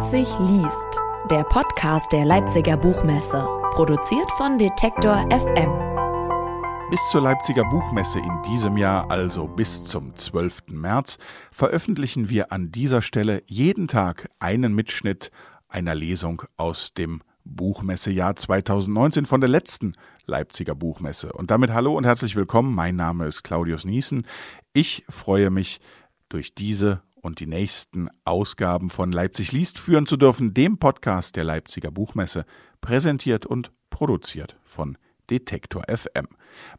Leipzig liest, der Podcast der Leipziger Buchmesse, produziert von Detektor FM. Bis zur Leipziger Buchmesse in diesem Jahr, also bis zum 12. März, veröffentlichen wir an dieser Stelle jeden Tag einen Mitschnitt einer Lesung aus dem Buchmessejahr 2019 von der letzten Leipziger Buchmesse. Und damit hallo und herzlich willkommen. Mein Name ist Claudius Niesen. Ich freue mich, durch diese und die nächsten Ausgaben von Leipzig liest führen zu dürfen, dem Podcast der Leipziger Buchmesse, präsentiert und produziert von Detektor FM.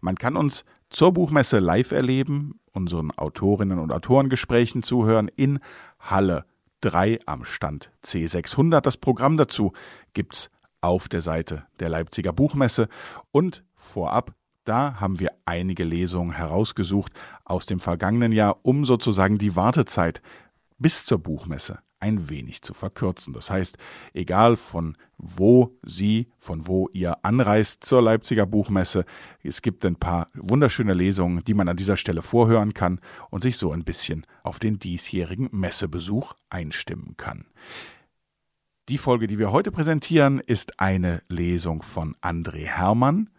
Man kann uns zur Buchmesse live erleben, unseren Autorinnen und Autorengesprächen zuhören in Halle 3 am Stand C600. Das Programm dazu gibt's auf der Seite der Leipziger Buchmesse und vorab da haben wir einige Lesungen herausgesucht aus dem vergangenen Jahr, um sozusagen die Wartezeit bis zur Buchmesse ein wenig zu verkürzen. Das heißt, egal von wo Sie, von wo ihr anreist zur Leipziger Buchmesse, es gibt ein paar wunderschöne Lesungen, die man an dieser Stelle vorhören kann und sich so ein bisschen auf den diesjährigen Messebesuch einstimmen kann. Die Folge, die wir heute präsentieren, ist eine Lesung von André Hermann.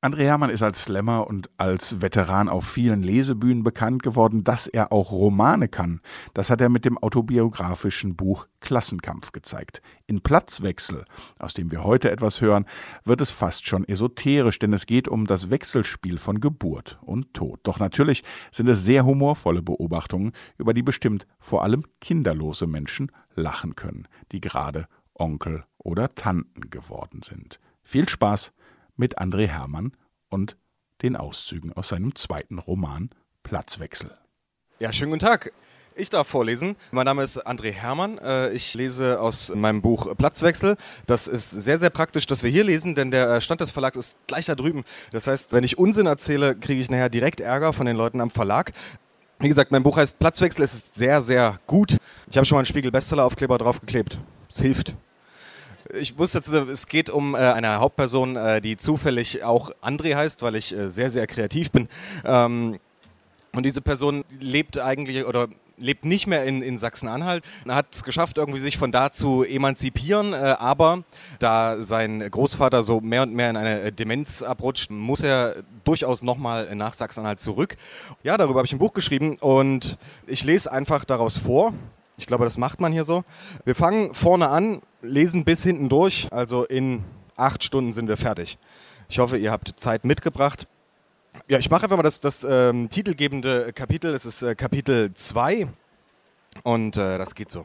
André Hermann ist als Slammer und als Veteran auf vielen Lesebühnen bekannt geworden, dass er auch Romane kann. Das hat er mit dem autobiografischen Buch Klassenkampf gezeigt. In Platzwechsel, aus dem wir heute etwas hören, wird es fast schon esoterisch, denn es geht um das Wechselspiel von Geburt und Tod. Doch natürlich sind es sehr humorvolle Beobachtungen, über die bestimmt vor allem kinderlose Menschen lachen können, die gerade Onkel oder Tanten geworden sind. Viel Spaß mit André Hermann und den Auszügen aus seinem zweiten Roman Platzwechsel. Ja, schönen guten Tag. Ich darf vorlesen. Mein Name ist André Hermann. Äh, ich lese aus meinem Buch Platzwechsel. Das ist sehr, sehr praktisch, dass wir hier lesen, denn der äh, Stand des Verlags ist gleich da drüben. Das heißt, wenn ich Unsinn erzähle, kriege ich nachher direkt Ärger von den Leuten am Verlag. Wie gesagt, mein Buch heißt Platzwechsel. Es ist sehr, sehr gut. Ich habe schon mal einen Spiegel-Bestseller-Aufkleber draufgeklebt. Es hilft. Ich wusste jetzt, es geht um äh, eine Hauptperson, äh, die zufällig auch André heißt, weil ich äh, sehr, sehr kreativ bin. Ähm, und diese Person lebt eigentlich oder lebt nicht mehr in, in Sachsen-Anhalt, Er hat es geschafft, irgendwie sich von da zu emanzipieren, äh, aber da sein Großvater so mehr und mehr in eine Demenz abrutscht, muss er durchaus nochmal nach Sachsen-Anhalt zurück. Ja, darüber habe ich ein Buch geschrieben und ich lese einfach daraus vor. Ich glaube, das macht man hier so. Wir fangen vorne an, lesen bis hinten durch. Also in acht Stunden sind wir fertig. Ich hoffe, ihr habt Zeit mitgebracht. Ja, ich mache einfach mal das, das ähm, titelgebende Kapitel. Es ist äh, Kapitel 2 und äh, das geht so.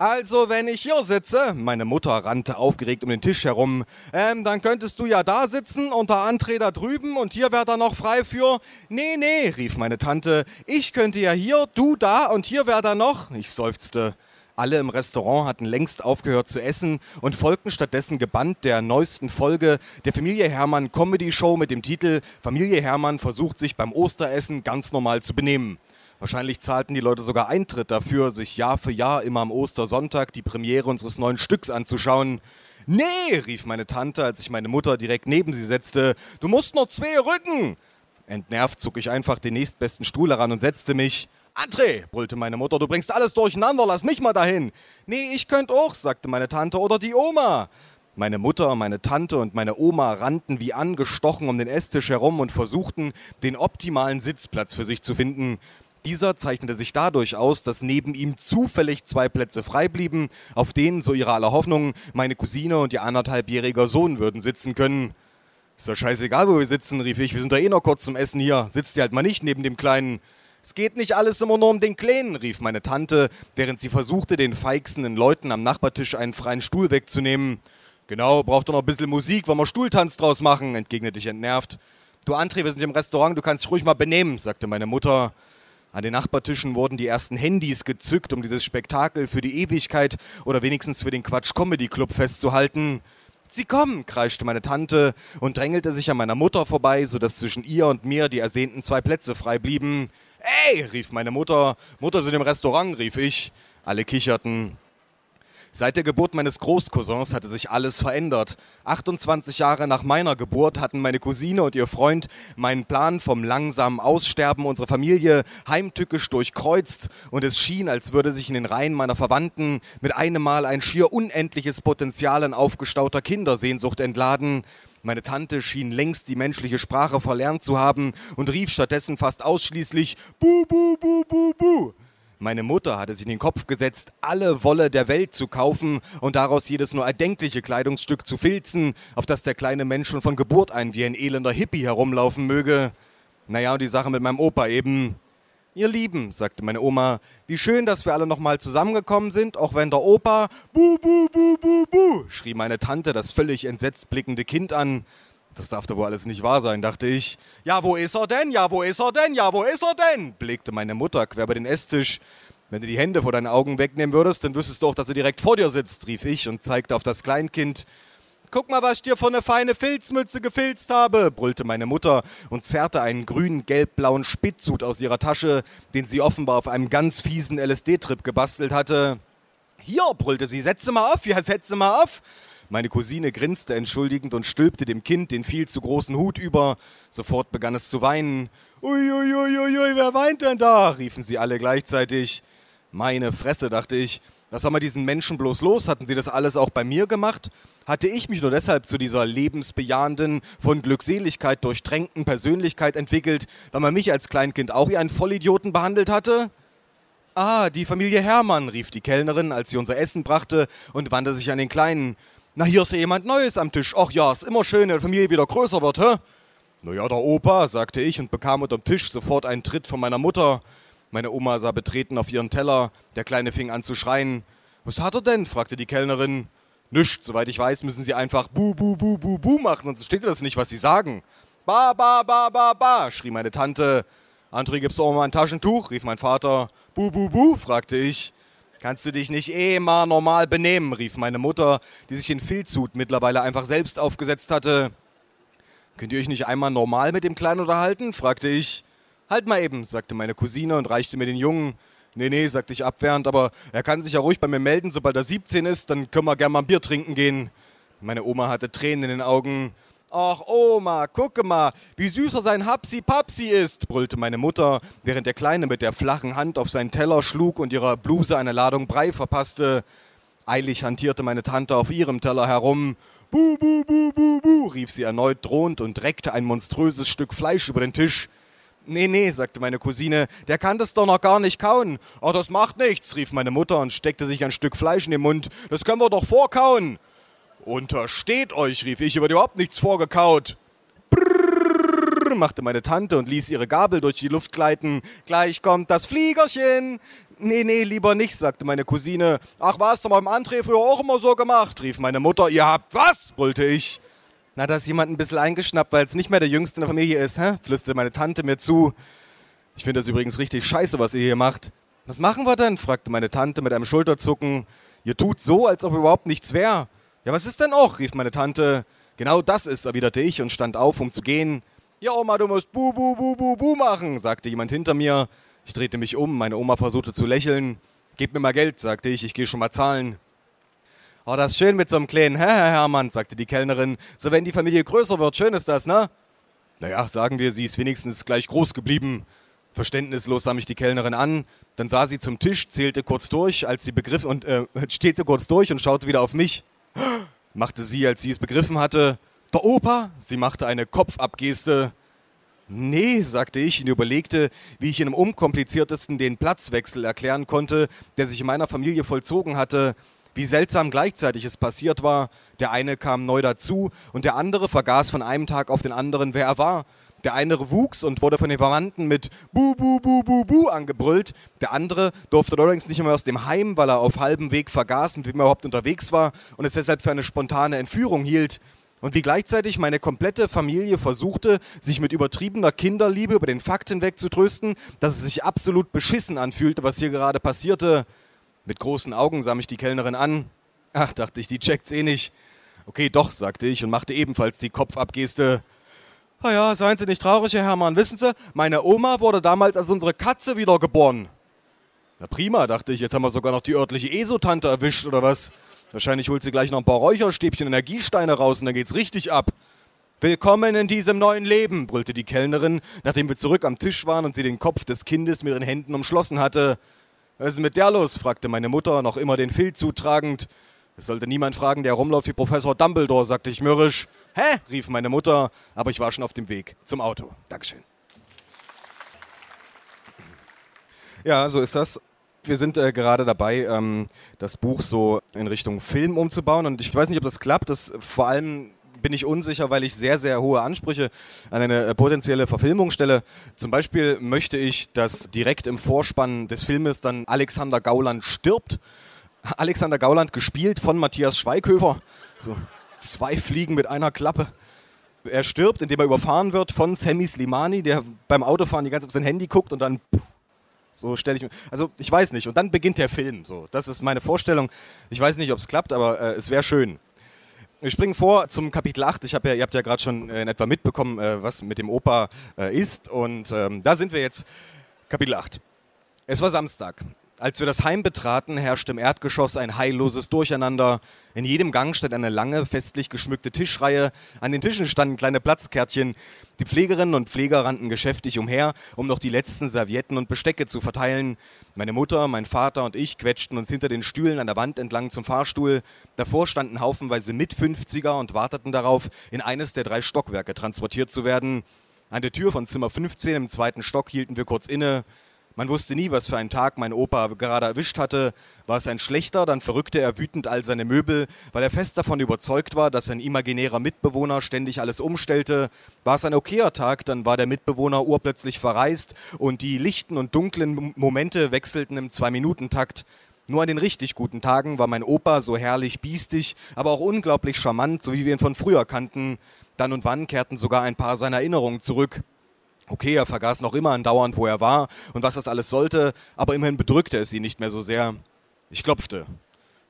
Also, wenn ich hier sitze, meine Mutter rannte aufgeregt um den Tisch herum, ähm, dann könntest du ja da sitzen und der André da drüben und hier wäre da noch frei für. Nee, nee, rief meine Tante, ich könnte ja hier, du da und hier wäre da noch. Ich seufzte. Alle im Restaurant hatten längst aufgehört zu essen und folgten stattdessen gebannt der neuesten Folge der Familie Hermann Comedy Show mit dem Titel Familie Hermann versucht sich beim Osteressen ganz normal zu benehmen. Wahrscheinlich zahlten die Leute sogar Eintritt dafür, sich Jahr für Jahr immer am Ostersonntag die Premiere unseres neuen Stücks anzuschauen. Nee, rief meine Tante, als sich meine Mutter direkt neben sie setzte. Du musst noch zwei Rücken. Entnervt zog ich einfach den nächstbesten Stuhl heran und setzte mich. André, brüllte meine Mutter, du bringst alles durcheinander, lass mich mal dahin. Nee, ich könnt auch, sagte meine Tante oder die Oma. Meine Mutter, meine Tante und meine Oma rannten wie angestochen um den Esstisch herum und versuchten, den optimalen Sitzplatz für sich zu finden. Dieser zeichnete sich dadurch aus, dass neben ihm zufällig zwei Plätze frei blieben, auf denen, so ihre aller Hoffnung, meine Cousine und ihr anderthalbjähriger Sohn würden sitzen können. Ist doch scheißegal, wo wir sitzen, rief ich. Wir sind doch eh noch kurz zum Essen hier. Sitzt ihr halt mal nicht neben dem Kleinen. Es geht nicht alles immer nur um den Kleinen, rief meine Tante, während sie versuchte, den feixenden Leuten am Nachbartisch einen freien Stuhl wegzunehmen. Genau, braucht doch noch ein bisschen Musik, wollen wir Stuhltanz draus machen, entgegnete ich entnervt. Du André, wir sind im Restaurant, du kannst dich ruhig mal benehmen, sagte meine Mutter. An den Nachbartischen wurden die ersten Handys gezückt, um dieses Spektakel für die Ewigkeit oder wenigstens für den Quatsch Comedy Club festzuhalten. Sie kommen, kreischte meine Tante und drängelte sich an meiner Mutter vorbei, sodass zwischen ihr und mir die ersehnten zwei Plätze frei blieben. Ey, rief meine Mutter. Mutter sind im Restaurant, rief ich. Alle kicherten. Seit der Geburt meines Großcousins hatte sich alles verändert. 28 Jahre nach meiner Geburt hatten meine Cousine und ihr Freund meinen Plan vom langsamen Aussterben unserer Familie heimtückisch durchkreuzt und es schien, als würde sich in den Reihen meiner Verwandten mit einem Mal ein schier unendliches Potenzial an aufgestauter Kindersehnsucht entladen. Meine Tante schien längst die menschliche Sprache verlernt zu haben und rief stattdessen fast ausschließlich Bu, bu, bu, bu, bu. Meine Mutter hatte sich in den Kopf gesetzt, alle Wolle der Welt zu kaufen und daraus jedes nur erdenkliche Kleidungsstück zu filzen, auf das der kleine Mensch schon von Geburt ein wie ein elender Hippie herumlaufen möge. Naja, und die Sache mit meinem Opa eben. Ihr Lieben, sagte meine Oma, wie schön, dass wir alle nochmal zusammengekommen sind, auch wenn der Opa Bu, bu, bu, bu, bu, schrie meine Tante das völlig entsetzt blickende Kind an. Das darf doch wohl alles nicht wahr sein, dachte ich. Ja, wo ist er denn? Ja, wo ist er denn? Ja, wo ist er denn? blickte meine Mutter quer über den Esstisch. Wenn du die Hände vor deinen Augen wegnehmen würdest, dann wüsstest du auch, dass er direkt vor dir sitzt, rief ich und zeigte auf das Kleinkind. Guck mal, was ich dir für eine feine Filzmütze gefilzt habe, brüllte meine Mutter und zerrte einen grün-gelb-blauen Spitzhut aus ihrer Tasche, den sie offenbar auf einem ganz fiesen LSD-Trip gebastelt hatte. Hier, brüllte sie, setze mal auf, ja, setze mal auf. Meine Cousine grinste entschuldigend und stülpte dem Kind den viel zu großen Hut über. Sofort begann es zu weinen. Uiuiuiui, ui, ui, wer weint denn da? riefen sie alle gleichzeitig. Meine Fresse, dachte ich. Was haben wir diesen Menschen bloß los? Hatten sie das alles auch bei mir gemacht? Hatte ich mich nur deshalb zu dieser lebensbejahenden, von Glückseligkeit durchtränkten Persönlichkeit entwickelt, weil man mich als Kleinkind auch wie einen Vollidioten behandelt hatte? Ah, die Familie Hermann, rief die Kellnerin, als sie unser Essen brachte und wandte sich an den Kleinen. Na, hier ist ja jemand Neues am Tisch. Ach ja, ist immer schön, wenn die Familie wieder größer wird, hä? Na ja, der Opa, sagte ich und bekam unterm Tisch sofort einen Tritt von meiner Mutter. Meine Oma sah betreten auf ihren Teller. Der Kleine fing an zu schreien. Was hat er denn? fragte die Kellnerin. Nischt, soweit ich weiß, müssen sie einfach bu, bu, bu, bu, bu machen, sonst steht das nicht, was sie sagen. Ba, ba, ba, ba, ba, schrie meine Tante. André, gibt's auch mal ein Taschentuch? rief mein Vater. Bu, bu, bu, fragte ich. Kannst du dich nicht eh mal normal benehmen, rief meine Mutter, die sich den Filzhut mittlerweile einfach selbst aufgesetzt hatte. Könnt ihr euch nicht einmal normal mit dem Kleinen unterhalten? fragte ich. Halt mal eben, sagte meine Cousine und reichte mir den Jungen. Nee, nee, sagte ich abwehrend, aber er kann sich ja ruhig bei mir melden, sobald er 17 ist, dann können wir gerne mal ein Bier trinken gehen. Meine Oma hatte Tränen in den Augen. Ach Oma, gucke mal, wie süßer sein Hapsi-Papsi ist, brüllte meine Mutter, während der Kleine mit der flachen Hand auf seinen Teller schlug und ihrer Bluse eine Ladung Brei verpasste. Eilig hantierte meine Tante auf ihrem Teller herum. Bu, bu, bu, bu, bu, rief sie erneut drohend und reckte ein monströses Stück Fleisch über den Tisch. Nee, nee, sagte meine Cousine, der kann das doch noch gar nicht kauen. Oh, das macht nichts, rief meine Mutter und steckte sich ein Stück Fleisch in den Mund. Das können wir doch vorkauen. Untersteht euch, rief ich, wird überhaupt nichts vorgekaut. Brrr, machte meine Tante und ließ ihre Gabel durch die Luft gleiten. Gleich kommt das Fliegerchen. Nee, nee, lieber nicht, sagte meine Cousine. Ach was, haben wir beim André früher auch immer so gemacht, rief meine Mutter. Ihr habt was? brüllte ich. Na, da ist jemand ein bisschen eingeschnappt, weil es nicht mehr der Jüngste in der Familie ist, hä? flüsterte meine Tante mir zu. Ich finde das übrigens richtig scheiße, was ihr hier macht. Was machen wir denn? fragte meine Tante mit einem Schulterzucken. Ihr tut so, als ob überhaupt nichts wäre. Ja, was ist denn auch? rief meine Tante. Genau das ist, erwiderte ich und stand auf, um zu gehen. Ja, Oma, du musst bu, bu, bu, bu, bu machen, sagte jemand hinter mir. Ich drehte mich um, meine Oma versuchte zu lächeln. Gebt mir mal Geld, sagte ich, ich gehe schon mal zahlen. Oh, das ist schön mit so einem kleinen Herr, Herr Hermann, sagte die Kellnerin. So, wenn die Familie größer wird, schön ist das, ne? Naja, sagen wir, sie ist wenigstens gleich groß geblieben. Verständnislos sah mich die Kellnerin an, dann sah sie zum Tisch, zählte kurz durch, als sie begriff und äh, steht sie kurz durch und schaute wieder auf mich machte sie, als sie es begriffen hatte. Der Opa? Sie machte eine Kopfabgeste. Nee, sagte ich und überlegte, wie ich in dem unkompliziertesten den Platzwechsel erklären konnte, der sich in meiner Familie vollzogen hatte. Wie seltsam gleichzeitig es passiert war. Der eine kam neu dazu und der andere vergaß von einem Tag auf den anderen, wer er war. Der eine wuchs und wurde von den Verwandten mit Bu, Bu, Bu, Bu, Bu angebrüllt. Der andere durfte allerdings nicht mehr aus dem Heim, weil er auf halbem Weg vergaß, mit wem er überhaupt unterwegs war und es deshalb für eine spontane Entführung hielt. Und wie gleichzeitig meine komplette Familie versuchte, sich mit übertriebener Kinderliebe über den Fakt hinwegzutrösten, dass es sich absolut beschissen anfühlte, was hier gerade passierte. Mit großen Augen sah mich die Kellnerin an. Ach, dachte ich, die checkt's eh nicht. Okay, doch, sagte ich und machte ebenfalls die Kopfabgeste. Ah ja, seien Sie nicht traurig, Herr Hermann. Wissen Sie, meine Oma wurde damals als unsere Katze wiedergeboren. Na prima, dachte ich, jetzt haben wir sogar noch die örtliche ESO-Tante erwischt oder was? Wahrscheinlich holt sie gleich noch ein paar Räucherstäbchen Energiesteine raus und dann geht's richtig ab. Willkommen in diesem neuen Leben, brüllte die Kellnerin, nachdem wir zurück am Tisch waren und sie den Kopf des Kindes mit ihren Händen umschlossen hatte. Was ist mit der los? fragte meine Mutter, noch immer den Filz zutragend. Es sollte niemand fragen, der rumläuft wie Professor Dumbledore, sagte ich mürrisch. Hä? rief meine Mutter, aber ich war schon auf dem Weg zum Auto. Dankeschön. Ja, so ist das. Wir sind äh, gerade dabei, ähm, das Buch so in Richtung Film umzubauen und ich weiß nicht, ob das klappt. Das vor allem bin ich unsicher, weil ich sehr, sehr hohe Ansprüche an eine äh, potenzielle Verfilmung stelle. Zum Beispiel möchte ich, dass direkt im Vorspann des Filmes dann Alexander Gauland stirbt. Alexander Gauland gespielt von Matthias Schweighöfer. So zwei Fliegen mit einer Klappe. Er stirbt, indem er überfahren wird von Sammy Slimani, der beim Autofahren die ganze Zeit auf sein Handy guckt und dann so stelle ich mir. Also ich weiß nicht. Und dann beginnt der Film. So, das ist meine Vorstellung. Ich weiß nicht, ob es klappt, aber äh, es wäre schön. Wir springen vor zum Kapitel 8. Ich hab ja, ihr habt ja gerade schon äh, in etwa mitbekommen, äh, was mit dem Opa äh, ist. Und ähm, da sind wir jetzt. Kapitel 8. Es war Samstag. Als wir das Heim betraten, herrschte im Erdgeschoss ein heilloses Durcheinander. In jedem Gang stand eine lange, festlich geschmückte Tischreihe. An den Tischen standen kleine Platzkärtchen. Die Pflegerinnen und Pfleger rannten geschäftig umher, um noch die letzten Servietten und Bestecke zu verteilen. Meine Mutter, mein Vater und ich quetschten uns hinter den Stühlen an der Wand entlang zum Fahrstuhl. Davor standen haufenweise Mit-50er und warteten darauf, in eines der drei Stockwerke transportiert zu werden. An der Tür von Zimmer 15 im zweiten Stock hielten wir kurz inne. Man wusste nie, was für einen Tag mein Opa gerade erwischt hatte. War es ein schlechter, dann verrückte er wütend all seine Möbel, weil er fest davon überzeugt war, dass sein imaginärer Mitbewohner ständig alles umstellte. War es ein okayer Tag, dann war der Mitbewohner urplötzlich verreist und die lichten und dunklen Momente wechselten im Zwei-Minuten-Takt. Nur an den richtig guten Tagen war mein Opa so herrlich biestig, aber auch unglaublich charmant, so wie wir ihn von früher kannten. Dann und wann kehrten sogar ein paar seiner Erinnerungen zurück. Okay, er vergaß noch immer andauernd, wo er war und was das alles sollte, aber immerhin bedrückte es ihn nicht mehr so sehr. Ich klopfte.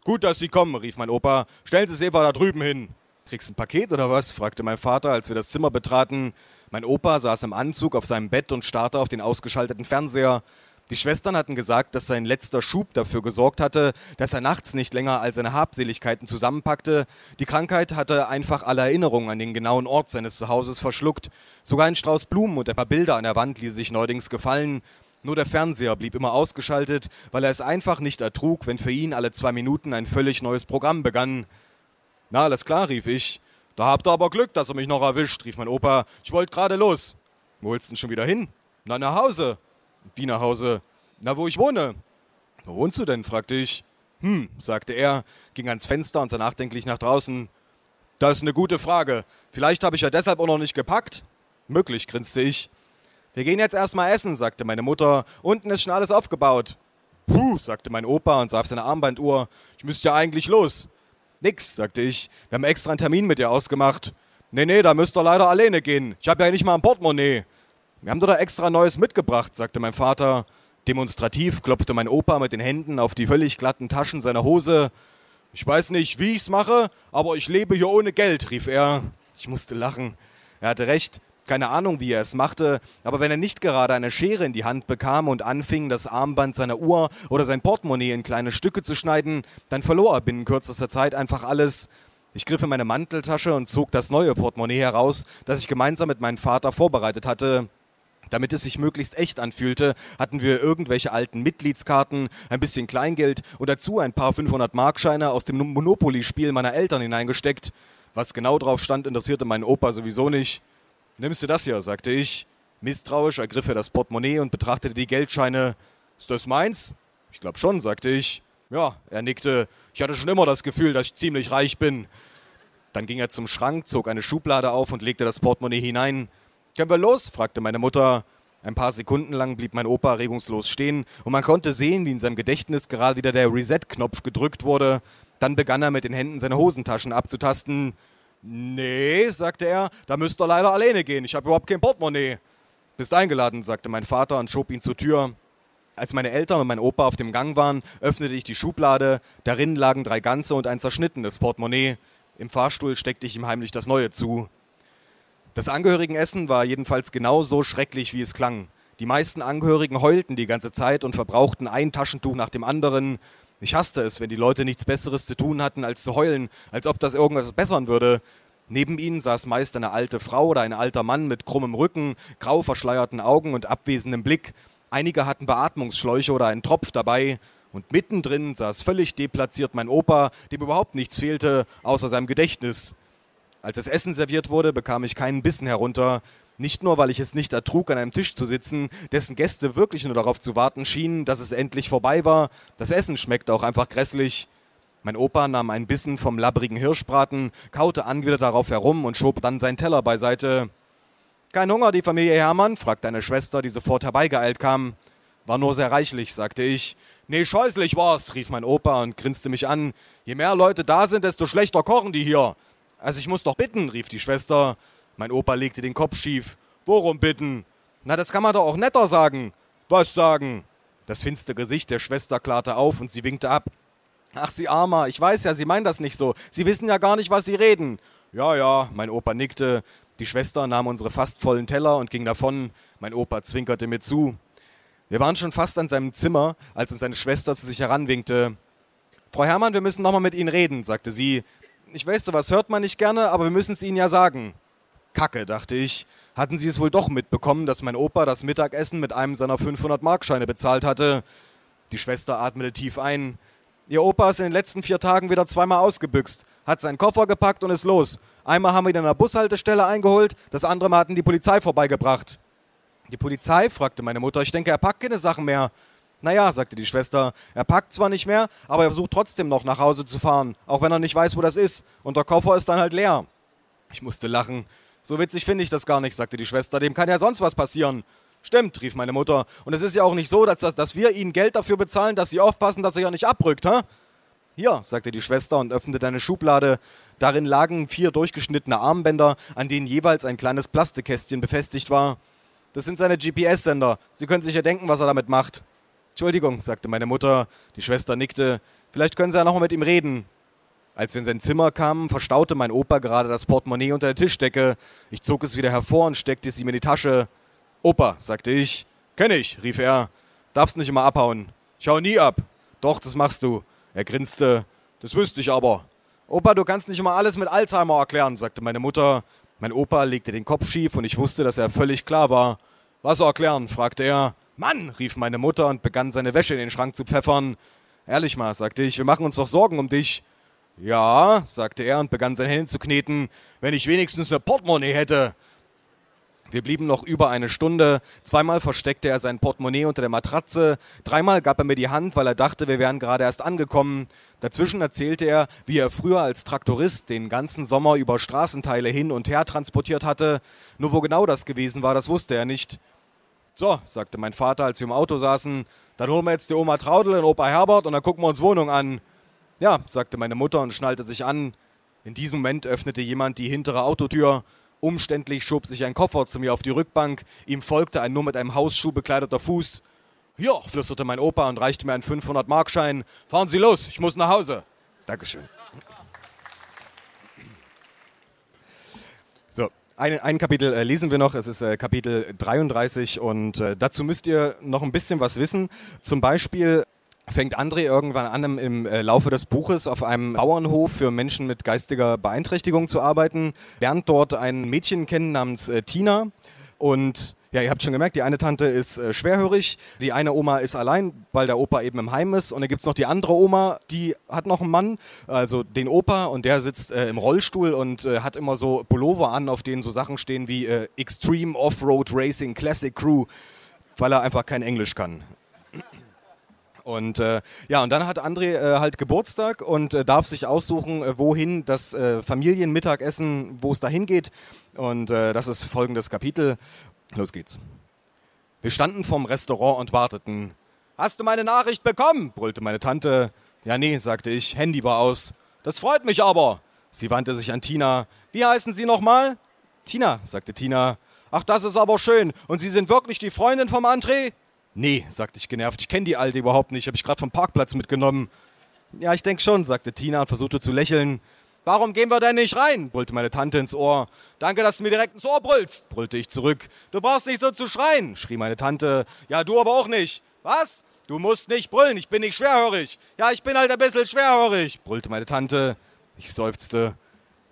Gut, dass Sie kommen, rief mein Opa. Stellen Sie es Eva da drüben hin. Kriegst ein Paket oder was? fragte mein Vater, als wir das Zimmer betraten. Mein Opa saß im Anzug auf seinem Bett und starrte auf den ausgeschalteten Fernseher. Die Schwestern hatten gesagt, dass sein letzter Schub dafür gesorgt hatte, dass er nachts nicht länger all seine Habseligkeiten zusammenpackte. Die Krankheit hatte einfach alle Erinnerungen an den genauen Ort seines Zuhauses verschluckt. Sogar ein Strauß Blumen und ein paar Bilder an der Wand ließ sich neuerdings gefallen. Nur der Fernseher blieb immer ausgeschaltet, weil er es einfach nicht ertrug, wenn für ihn alle zwei Minuten ein völlig neues Programm begann. Na, alles klar, rief ich. Da habt ihr aber Glück, dass er mich noch erwischt, rief mein Opa. Ich wollte gerade los. Wo willst du denn schon wieder hin? Na, nach Hause. Wie nach Hause? Na, wo ich wohne. Wo wohnst du denn? fragte ich. Hm, sagte er, ging ans Fenster und sah nachdenklich nach draußen. Das ist eine gute Frage. Vielleicht habe ich ja deshalb auch noch nicht gepackt. Möglich, grinste ich. Wir gehen jetzt erstmal essen, sagte meine Mutter. Unten ist schon alles aufgebaut. Puh, sagte mein Opa und sah auf seine Armbanduhr. Ich müsste ja eigentlich los. Nix, sagte ich. Wir haben extra einen Termin mit dir ausgemacht. Nee, nee, da müsst ihr leider alleine gehen. Ich habe ja nicht mal ein Portemonnaie. Wir haben doch da extra Neues mitgebracht, sagte mein Vater. Demonstrativ klopfte mein Opa mit den Händen auf die völlig glatten Taschen seiner Hose. Ich weiß nicht, wie ich's mache, aber ich lebe hier ohne Geld, rief er. Ich musste lachen. Er hatte recht. Keine Ahnung, wie er es machte, aber wenn er nicht gerade eine Schere in die Hand bekam und anfing, das Armband seiner Uhr oder sein Portemonnaie in kleine Stücke zu schneiden, dann verlor er binnen kürzester Zeit einfach alles. Ich griff in meine Manteltasche und zog das neue Portemonnaie heraus, das ich gemeinsam mit meinem Vater vorbereitet hatte. Damit es sich möglichst echt anfühlte, hatten wir irgendwelche alten Mitgliedskarten, ein bisschen Kleingeld und dazu ein paar 500-Markscheine aus dem Monopoly-Spiel meiner Eltern hineingesteckt. Was genau drauf stand, interessierte meinen Opa sowieso nicht. Nimmst du das hier, sagte ich. Misstrauisch ergriff er das Portemonnaie und betrachtete die Geldscheine. Ist das meins? Ich glaub schon, sagte ich. Ja, er nickte. Ich hatte schon immer das Gefühl, dass ich ziemlich reich bin. Dann ging er zum Schrank, zog eine Schublade auf und legte das Portemonnaie hinein. Können wir los? fragte meine Mutter. Ein paar Sekunden lang blieb mein Opa regungslos stehen und man konnte sehen, wie in seinem Gedächtnis gerade wieder der Reset-Knopf gedrückt wurde. Dann begann er mit den Händen seine Hosentaschen abzutasten. Nee, sagte er, da müsst ihr leider alleine gehen. Ich habe überhaupt kein Portemonnaie. Bist eingeladen, sagte mein Vater und schob ihn zur Tür. Als meine Eltern und mein Opa auf dem Gang waren, öffnete ich die Schublade. Darin lagen drei ganze und ein zerschnittenes Portemonnaie. Im Fahrstuhl steckte ich ihm heimlich das neue zu. Das Angehörigenessen war jedenfalls genau so schrecklich, wie es klang. Die meisten Angehörigen heulten die ganze Zeit und verbrauchten ein Taschentuch nach dem anderen. Ich hasste es, wenn die Leute nichts Besseres zu tun hatten, als zu heulen, als ob das irgendwas bessern würde. Neben ihnen saß meist eine alte Frau oder ein alter Mann mit krummem Rücken, grau verschleierten Augen und abwesendem Blick. Einige hatten Beatmungsschläuche oder einen Tropf dabei. Und mittendrin saß völlig deplatziert mein Opa, dem überhaupt nichts fehlte, außer seinem Gedächtnis. Als das Essen serviert wurde, bekam ich keinen Bissen herunter. Nicht nur, weil ich es nicht ertrug, an einem Tisch zu sitzen, dessen Gäste wirklich nur darauf zu warten schienen, dass es endlich vorbei war. Das Essen schmeckte auch einfach grässlich. Mein Opa nahm einen Bissen vom labbrigen Hirschbraten, kaute angewidert darauf herum und schob dann seinen Teller beiseite. Kein Hunger, die Familie Hermann? fragte eine Schwester, die sofort herbeigeeilt kam. War nur sehr reichlich, sagte ich. Nee, scheußlich war's, rief mein Opa und grinste mich an. Je mehr Leute da sind, desto schlechter kochen die hier. Also ich muss doch bitten, rief die Schwester. Mein Opa legte den Kopf schief. Worum bitten? Na, das kann man doch auch netter sagen. Was sagen? Das finstere Gesicht der Schwester klarte auf und sie winkte ab. Ach, Sie Armer, ich weiß ja, Sie meinen das nicht so. Sie wissen ja gar nicht, was Sie reden. Ja, ja, mein Opa nickte. Die Schwester nahm unsere fast vollen Teller und ging davon. Mein Opa zwinkerte mir zu. Wir waren schon fast an seinem Zimmer, als uns seine Schwester zu sich heranwinkte. Frau Herrmann, wir müssen nochmal mit Ihnen reden, sagte sie. Ich weiß, sowas hört man nicht gerne, aber wir müssen es Ihnen ja sagen. Kacke, dachte ich. Hatten Sie es wohl doch mitbekommen, dass mein Opa das Mittagessen mit einem seiner 500-Markscheine bezahlt hatte? Die Schwester atmete tief ein. Ihr Opa ist in den letzten vier Tagen wieder zweimal ausgebüxt, hat seinen Koffer gepackt und ist los. Einmal haben wir ihn an der Bushaltestelle eingeholt, das andere Mal hatten die Polizei vorbeigebracht. Die Polizei? fragte meine Mutter. Ich denke, er packt keine Sachen mehr. Naja, sagte die Schwester, er packt zwar nicht mehr, aber er versucht trotzdem noch nach Hause zu fahren, auch wenn er nicht weiß, wo das ist. Und der Koffer ist dann halt leer. Ich musste lachen. So witzig finde ich das gar nicht, sagte die Schwester. Dem kann ja sonst was passieren. Stimmt, rief meine Mutter. Und es ist ja auch nicht so, dass, dass, dass wir ihnen Geld dafür bezahlen, dass sie aufpassen, dass er ja nicht abrückt, hä? Hier, sagte die Schwester und öffnete eine Schublade. Darin lagen vier durchgeschnittene Armbänder, an denen jeweils ein kleines Plastikkästchen befestigt war. Das sind seine GPS-Sender. Sie können sich ja denken, was er damit macht. Entschuldigung, sagte meine Mutter. Die Schwester nickte. Vielleicht können Sie ja noch mit ihm reden. Als wir in sein Zimmer kamen, verstaute mein Opa gerade das Portemonnaie unter der Tischdecke. Ich zog es wieder hervor und steckte es ihm in die Tasche. Opa, sagte ich. Kenn ich, rief er. Darfst nicht immer abhauen. Schau nie ab. Doch, das machst du. Er grinste. Das wüsste ich aber. Opa, du kannst nicht immer alles mit Alzheimer erklären, sagte meine Mutter. Mein Opa legte den Kopf schief und ich wusste, dass er völlig klar war. Was erklären? fragte er. Mann, rief meine Mutter und begann seine Wäsche in den Schrank zu pfeffern. Ehrlich mal, sagte ich, wir machen uns doch Sorgen um dich. Ja, sagte er und begann seine Hände zu kneten. Wenn ich wenigstens eine Portemonnaie hätte. Wir blieben noch über eine Stunde. Zweimal versteckte er sein Portemonnaie unter der Matratze. Dreimal gab er mir die Hand, weil er dachte, wir wären gerade erst angekommen. Dazwischen erzählte er, wie er früher als Traktorist den ganzen Sommer über Straßenteile hin und her transportiert hatte. Nur wo genau das gewesen war, das wusste er nicht. So, sagte mein Vater, als wir im Auto saßen, dann holen wir jetzt die Oma Traudel und Opa Herbert und dann gucken wir uns Wohnung an. Ja, sagte meine Mutter und schnallte sich an. In diesem Moment öffnete jemand die hintere Autotür. Umständlich schob sich ein Koffer zu mir auf die Rückbank. Ihm folgte ein nur mit einem Hausschuh bekleideter Fuß. Hier, flüsterte mein Opa und reichte mir einen 500-Markschein. Fahren Sie los, ich muss nach Hause. Dankeschön. So, ein, ein Kapitel äh, lesen wir noch. Es ist äh, Kapitel 33 und äh, dazu müsst ihr noch ein bisschen was wissen. Zum Beispiel fängt André irgendwann an, im, im äh, Laufe des Buches auf einem Bauernhof für Menschen mit geistiger Beeinträchtigung zu arbeiten, lernt dort ein Mädchen kennen namens äh, Tina und ja, ihr habt schon gemerkt, die eine Tante ist äh, schwerhörig, die eine Oma ist allein, weil der Opa eben im Heim ist. Und dann gibt es noch die andere Oma, die hat noch einen Mann, also den Opa, und der sitzt äh, im Rollstuhl und äh, hat immer so Pullover an, auf denen so Sachen stehen wie äh, Extreme Offroad Racing Classic Crew, weil er einfach kein Englisch kann. Und äh, ja, und dann hat André äh, halt Geburtstag und äh, darf sich aussuchen, äh, wohin das äh, Familienmittagessen, wo es dahin geht. Und das ist folgendes Kapitel. Los geht's. Wir standen vorm Restaurant und warteten. Hast du meine Nachricht bekommen? brüllte meine Tante. Ja, nee, sagte ich. Handy war aus. Das freut mich aber. Sie wandte sich an Tina. Wie heißen Sie nochmal? Tina, sagte Tina. Ach, das ist aber schön. Und Sie sind wirklich die Freundin vom André? Nee, sagte ich genervt, ich kenne die Alte überhaupt nicht, habe ich gerade vom Parkplatz mitgenommen. Ja, ich denke schon, sagte Tina und versuchte zu lächeln. Warum gehen wir denn nicht rein? brüllte meine Tante ins Ohr. Danke, dass du mir direkt ins Ohr brüllst, brüllte ich zurück. Du brauchst nicht so zu schreien, schrie meine Tante. Ja, du aber auch nicht. Was? Du musst nicht brüllen, ich bin nicht schwerhörig. Ja, ich bin halt ein bisschen schwerhörig, brüllte meine Tante. Ich seufzte.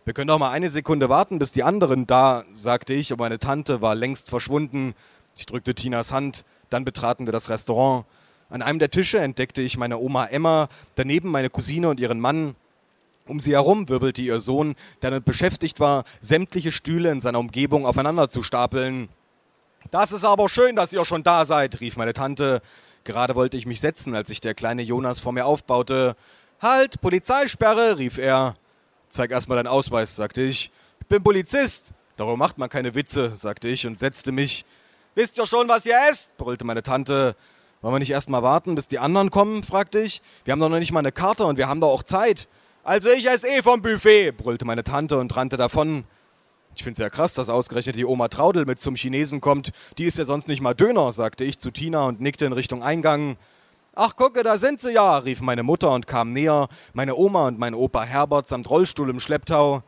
Wir können doch mal eine Sekunde warten, bis die anderen da, sagte ich, und meine Tante war längst verschwunden. Ich drückte Tinas Hand, dann betraten wir das Restaurant. An einem der Tische entdeckte ich meine Oma Emma, daneben meine Cousine und ihren Mann. Um sie herum wirbelte ihr Sohn, der damit beschäftigt war, sämtliche Stühle in seiner Umgebung aufeinander zu stapeln. Das ist aber schön, dass ihr schon da seid, rief meine Tante. Gerade wollte ich mich setzen, als sich der kleine Jonas vor mir aufbaute. Halt, Polizeisperre, rief er. Zeig erstmal deinen Ausweis, sagte ich. Ich bin Polizist. Darum macht man keine Witze, sagte ich und setzte mich. Wisst ihr schon, was ihr esst? brüllte meine Tante. Wollen wir nicht erstmal warten, bis die anderen kommen? fragte ich. Wir haben doch noch nicht mal eine Karte und wir haben doch auch Zeit. Also ich esse eh vom Buffet, brüllte meine Tante und rannte davon. Ich find's ja krass, dass ausgerechnet die Oma Traudel mit zum Chinesen kommt. Die ist ja sonst nicht mal Döner, sagte ich zu Tina und nickte in Richtung Eingang. Ach, gucke, da sind sie ja, rief meine Mutter und kam näher. Meine Oma und mein Opa Herbert samt Rollstuhl im Schlepptau.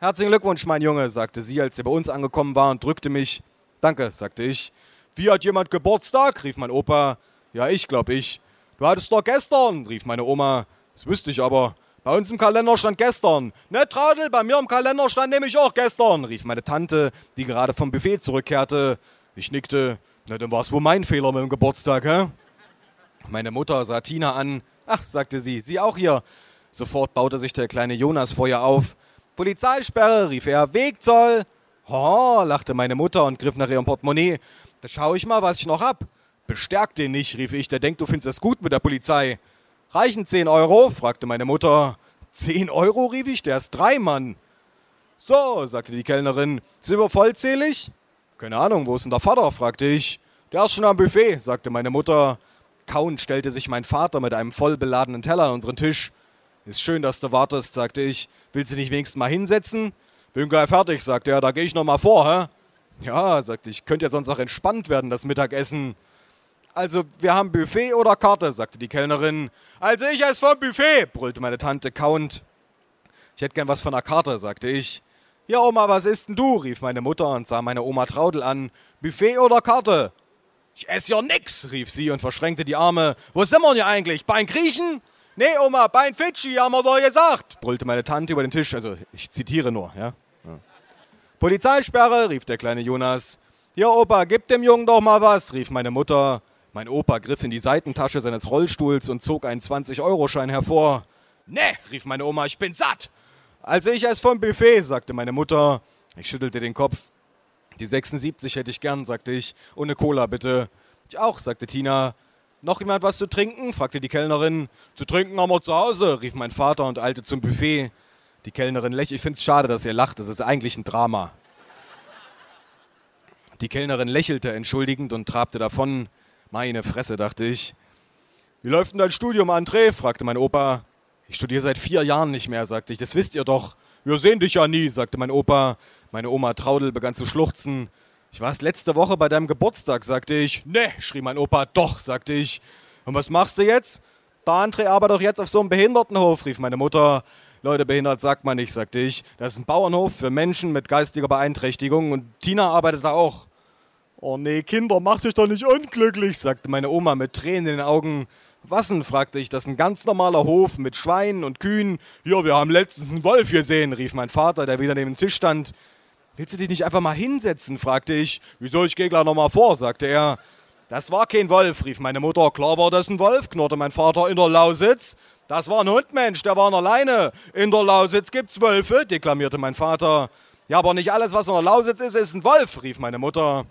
Herzlichen Glückwunsch, mein Junge, sagte sie, als sie bei uns angekommen war und drückte mich. Danke, sagte ich. Wie hat jemand Geburtstag? rief mein Opa. Ja, ich, glaub ich. Du hattest doch gestern, rief meine Oma. Das wüsste ich aber. Bei uns im Kalender stand gestern. Ne, Traudel, bei mir im Kalender stand nämlich auch gestern, rief meine Tante, die gerade vom Buffet zurückkehrte. Ich nickte. Na, dann war es wohl mein Fehler mit dem Geburtstag, hä? Meine Mutter sah Tina an. Ach, sagte sie, sie auch hier. Sofort baute sich der kleine Jonas vor ihr auf. Polizeisperre, rief er. Wegzoll. Oh, lachte meine Mutter und griff nach ihrem Portemonnaie. Da schau ich mal, was ich noch hab. Bestärk den nicht, rief ich. Der denkt, du findest es gut mit der Polizei. Reichen 10 Euro? fragte meine Mutter. 10 Euro, rief ich, der ist drei Mann. So, sagte die Kellnerin, sind wir vollzählig? Keine Ahnung, wo ist denn der Vater? fragte ich. Der ist schon am Buffet, sagte meine Mutter. Kauend stellte sich mein Vater mit einem voll beladenen Teller an unseren Tisch. Ist schön, dass du wartest, sagte ich. Willst du dich wenigstens mal hinsetzen? Bin gleich fertig, sagte er, da gehe ich noch mal vor, hä? Ja, sagte ich, könnte ja sonst auch entspannt werden, das Mittagessen. Also, wir haben Buffet oder Karte, sagte die Kellnerin. Also ich esse vom Buffet, brüllte meine Tante kauend. Ich hätte gern was von der Karte, sagte ich. Ja, Oma, was isst denn du? rief meine Mutter und sah meine Oma Traudel an. Buffet oder Karte? Ich esse ja nix, rief sie und verschränkte die Arme. Wo sind wir denn hier eigentlich? Bein Griechen? Nee, Oma, Bein Fidschi, haben wir doch gesagt, brüllte meine Tante über den Tisch. Also, ich zitiere nur, ja. ja. Polizeisperre, rief der kleine Jonas. Ja, Opa, gib dem Jungen doch mal was, rief meine Mutter. Mein Opa griff in die Seitentasche seines Rollstuhls und zog einen 20-Euro-Schein hervor. Ne, rief meine Oma, ich bin satt. Also ich esse vom Buffet, sagte meine Mutter. Ich schüttelte den Kopf. Die 76 hätte ich gern, sagte ich. Ohne Cola, bitte. Ich auch, sagte Tina. Noch jemand was zu trinken? fragte die Kellnerin. Zu trinken haben wir zu Hause, rief mein Vater und eilte zum Buffet. Die Kellnerin lächelte. Ich find's schade, dass ihr lacht. Das ist eigentlich ein Drama. Die Kellnerin lächelte entschuldigend und trabte davon. Meine Fresse, dachte ich. Wie läuft denn dein Studium, André? fragte mein Opa. Ich studiere seit vier Jahren nicht mehr, sagte ich. Das wisst ihr doch. Wir sehen dich ja nie, sagte mein Opa. Meine Oma Traudel begann zu schluchzen. Ich war es letzte Woche bei deinem Geburtstag, sagte ich. Ne, schrie mein Opa. Doch, sagte ich. Und was machst du jetzt? Der André arbeitet doch jetzt auf so einem Behindertenhof, rief meine Mutter. Leute, behindert sagt man nicht, sagte ich. Das ist ein Bauernhof für Menschen mit geistiger Beeinträchtigung und Tina arbeitet da auch. Oh nee, Kinder, mach dich doch nicht unglücklich, sagte meine Oma mit Tränen in den Augen. Was denn? fragte ich. Das ist ein ganz normaler Hof mit Schweinen und Kühen. Ja, wir haben letztens einen Wolf gesehen, rief mein Vater, der wieder neben dem Tisch stand. Willst du dich nicht einfach mal hinsetzen? fragte ich. Wieso, ich gehe gleich nochmal vor, sagte er. Das war kein Wolf, rief meine Mutter. Klar war das ein Wolf, knurrte mein Vater in der Lausitz. Das war ein Hund, Mensch, der war alleine. In der Lausitz gibt's Wölfe, deklamierte mein Vater. Ja, aber nicht alles, was in der Lausitz ist, ist ein Wolf, rief meine Mutter.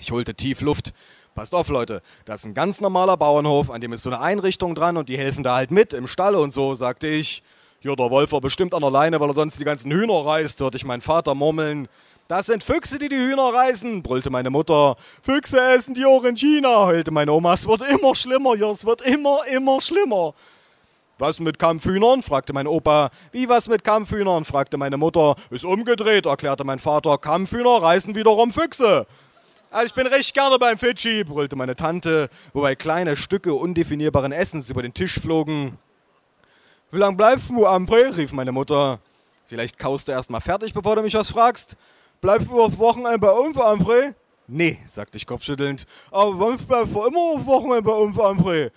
Ich holte tief Luft. Passt auf, Leute, das ist ein ganz normaler Bauernhof, an dem ist so eine Einrichtung dran und die helfen da halt mit im Stall und so, sagte ich. Ja, der Wolf war bestimmt an der Leine, weil er sonst die ganzen Hühner reißt, hörte ich meinen Vater murmeln. Das sind Füchse, die die Hühner reißen, brüllte meine Mutter. Füchse essen die auch heulte meine Oma. Es wird immer schlimmer hier, es wird immer, immer schlimmer. Was mit Kampfhühnern? fragte mein Opa. Wie was mit Kampfhühnern? fragte meine Mutter. Ist umgedreht, erklärte mein Vater. Kampfhühner reißen wiederum Füchse. Also ich bin recht gerne beim Fidschi, brüllte meine Tante, wobei kleine Stücke undefinierbaren Essens über den Tisch flogen. Wie lang bleibst du, Ambre? rief meine Mutter. Vielleicht kaust du erstmal fertig, bevor du mich was fragst. Bleibst du auf Wochenende bei uns, André? Nee, sagte ich kopfschüttelnd. Aber sonst bleibst du immer auf Wochenende bei uns, André.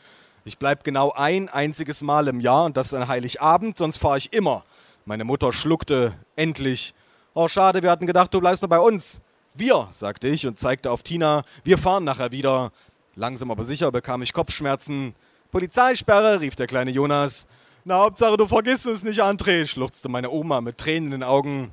Ich bleib genau ein einziges Mal im Jahr und das ist ein Heiligabend, sonst fahre ich immer. Meine Mutter schluckte endlich. Oh, schade, wir hatten gedacht, du bleibst noch bei uns. Wir, sagte ich und zeigte auf Tina, wir fahren nachher wieder. Langsam aber sicher bekam ich Kopfschmerzen. Polizeisperre, rief der kleine Jonas. Na, Hauptsache, du vergisst es nicht, André, schluchzte meine Oma mit Tränen in den Augen.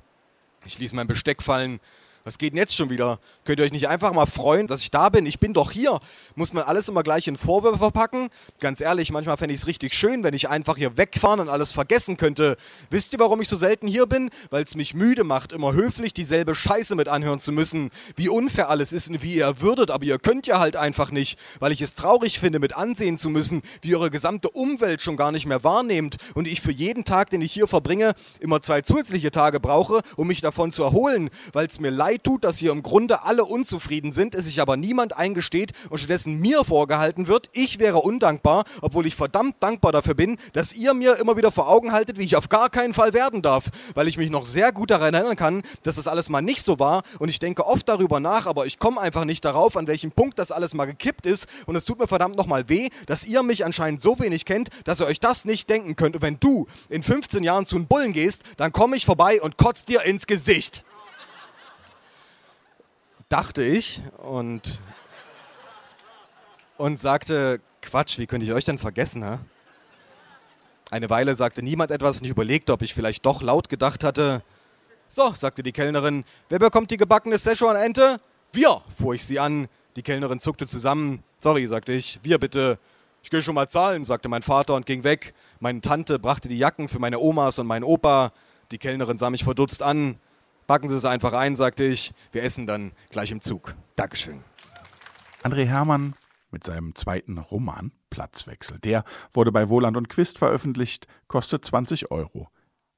Ich ließ mein Besteck fallen. Was geht denn jetzt schon wieder? Könnt ihr euch nicht einfach mal freuen, dass ich da bin? Ich bin doch hier. Muss man alles immer gleich in Vorwürfe verpacken? Ganz ehrlich, manchmal fände ich es richtig schön, wenn ich einfach hier wegfahren und alles vergessen könnte. Wisst ihr, warum ich so selten hier bin? Weil es mich müde macht, immer höflich dieselbe Scheiße mit anhören zu müssen. Wie unfair alles ist und wie ihr würdet, aber ihr könnt ja halt einfach nicht. Weil ich es traurig finde, mit ansehen zu müssen, wie eure gesamte Umwelt schon gar nicht mehr wahrnehmt und ich für jeden Tag, den ich hier verbringe, immer zwei zusätzliche Tage brauche, um mich davon zu erholen. Weil es mir leid leid tut, dass hier im Grunde alle unzufrieden sind, es sich aber niemand eingesteht und stattdessen mir vorgehalten wird, ich wäre undankbar, obwohl ich verdammt dankbar dafür bin, dass ihr mir immer wieder vor Augen haltet, wie ich auf gar keinen Fall werden darf, weil ich mich noch sehr gut daran erinnern kann, dass das alles mal nicht so war und ich denke oft darüber nach, aber ich komme einfach nicht darauf, an welchem Punkt das alles mal gekippt ist und es tut mir verdammt nochmal weh, dass ihr mich anscheinend so wenig kennt, dass ihr euch das nicht denken könnt. Und wenn du in 15 Jahren zu den Bullen gehst, dann komme ich vorbei und kotzt dir ins Gesicht dachte ich und, und sagte, Quatsch, wie könnte ich euch denn vergessen, ha? Eine Weile sagte niemand etwas und ich überlegte, ob ich vielleicht doch laut gedacht hatte. So, sagte die Kellnerin, wer bekommt die gebackene Szechuan-Ente? Wir, fuhr ich sie an. Die Kellnerin zuckte zusammen. Sorry, sagte ich, wir bitte. Ich gehe schon mal zahlen, sagte mein Vater und ging weg. Meine Tante brachte die Jacken für meine Omas und meinen Opa. Die Kellnerin sah mich verdutzt an. Packen Sie es einfach ein, sagte ich. Wir essen dann gleich im Zug. Dankeschön. André Hermann mit seinem zweiten Roman Platzwechsel. Der wurde bei Wohland und Quist veröffentlicht, kostet 20 Euro,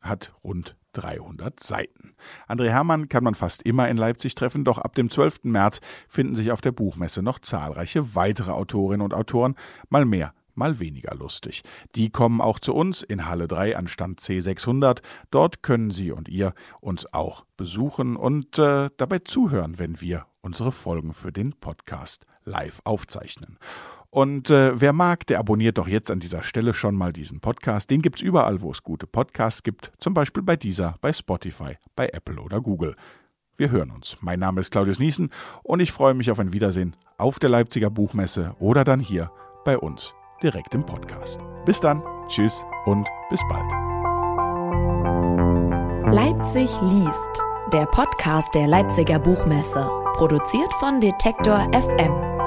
hat rund 300 Seiten. André Hermann kann man fast immer in Leipzig treffen, doch ab dem 12. März finden sich auf der Buchmesse noch zahlreiche weitere Autorinnen und Autoren, mal mehr, mal weniger lustig. Die kommen auch zu uns in Halle 3 an Stand C600. Dort können Sie und ihr uns auch besuchen und äh, dabei zuhören, wenn wir unsere Folgen für den Podcast live aufzeichnen. Und äh, wer mag, der abonniert doch jetzt an dieser Stelle schon mal diesen Podcast. Den gibt's überall, wo es gute Podcasts gibt, zum Beispiel bei dieser, bei Spotify, bei Apple oder Google. Wir hören uns. Mein Name ist Claudius Niesen und ich freue mich auf ein Wiedersehen auf der Leipziger Buchmesse oder dann hier bei uns direkt im Podcast. Bis dann, tschüss und bis bald. Leipzig liest, der Podcast der Leipziger Buchmesse, produziert von Detektor FM.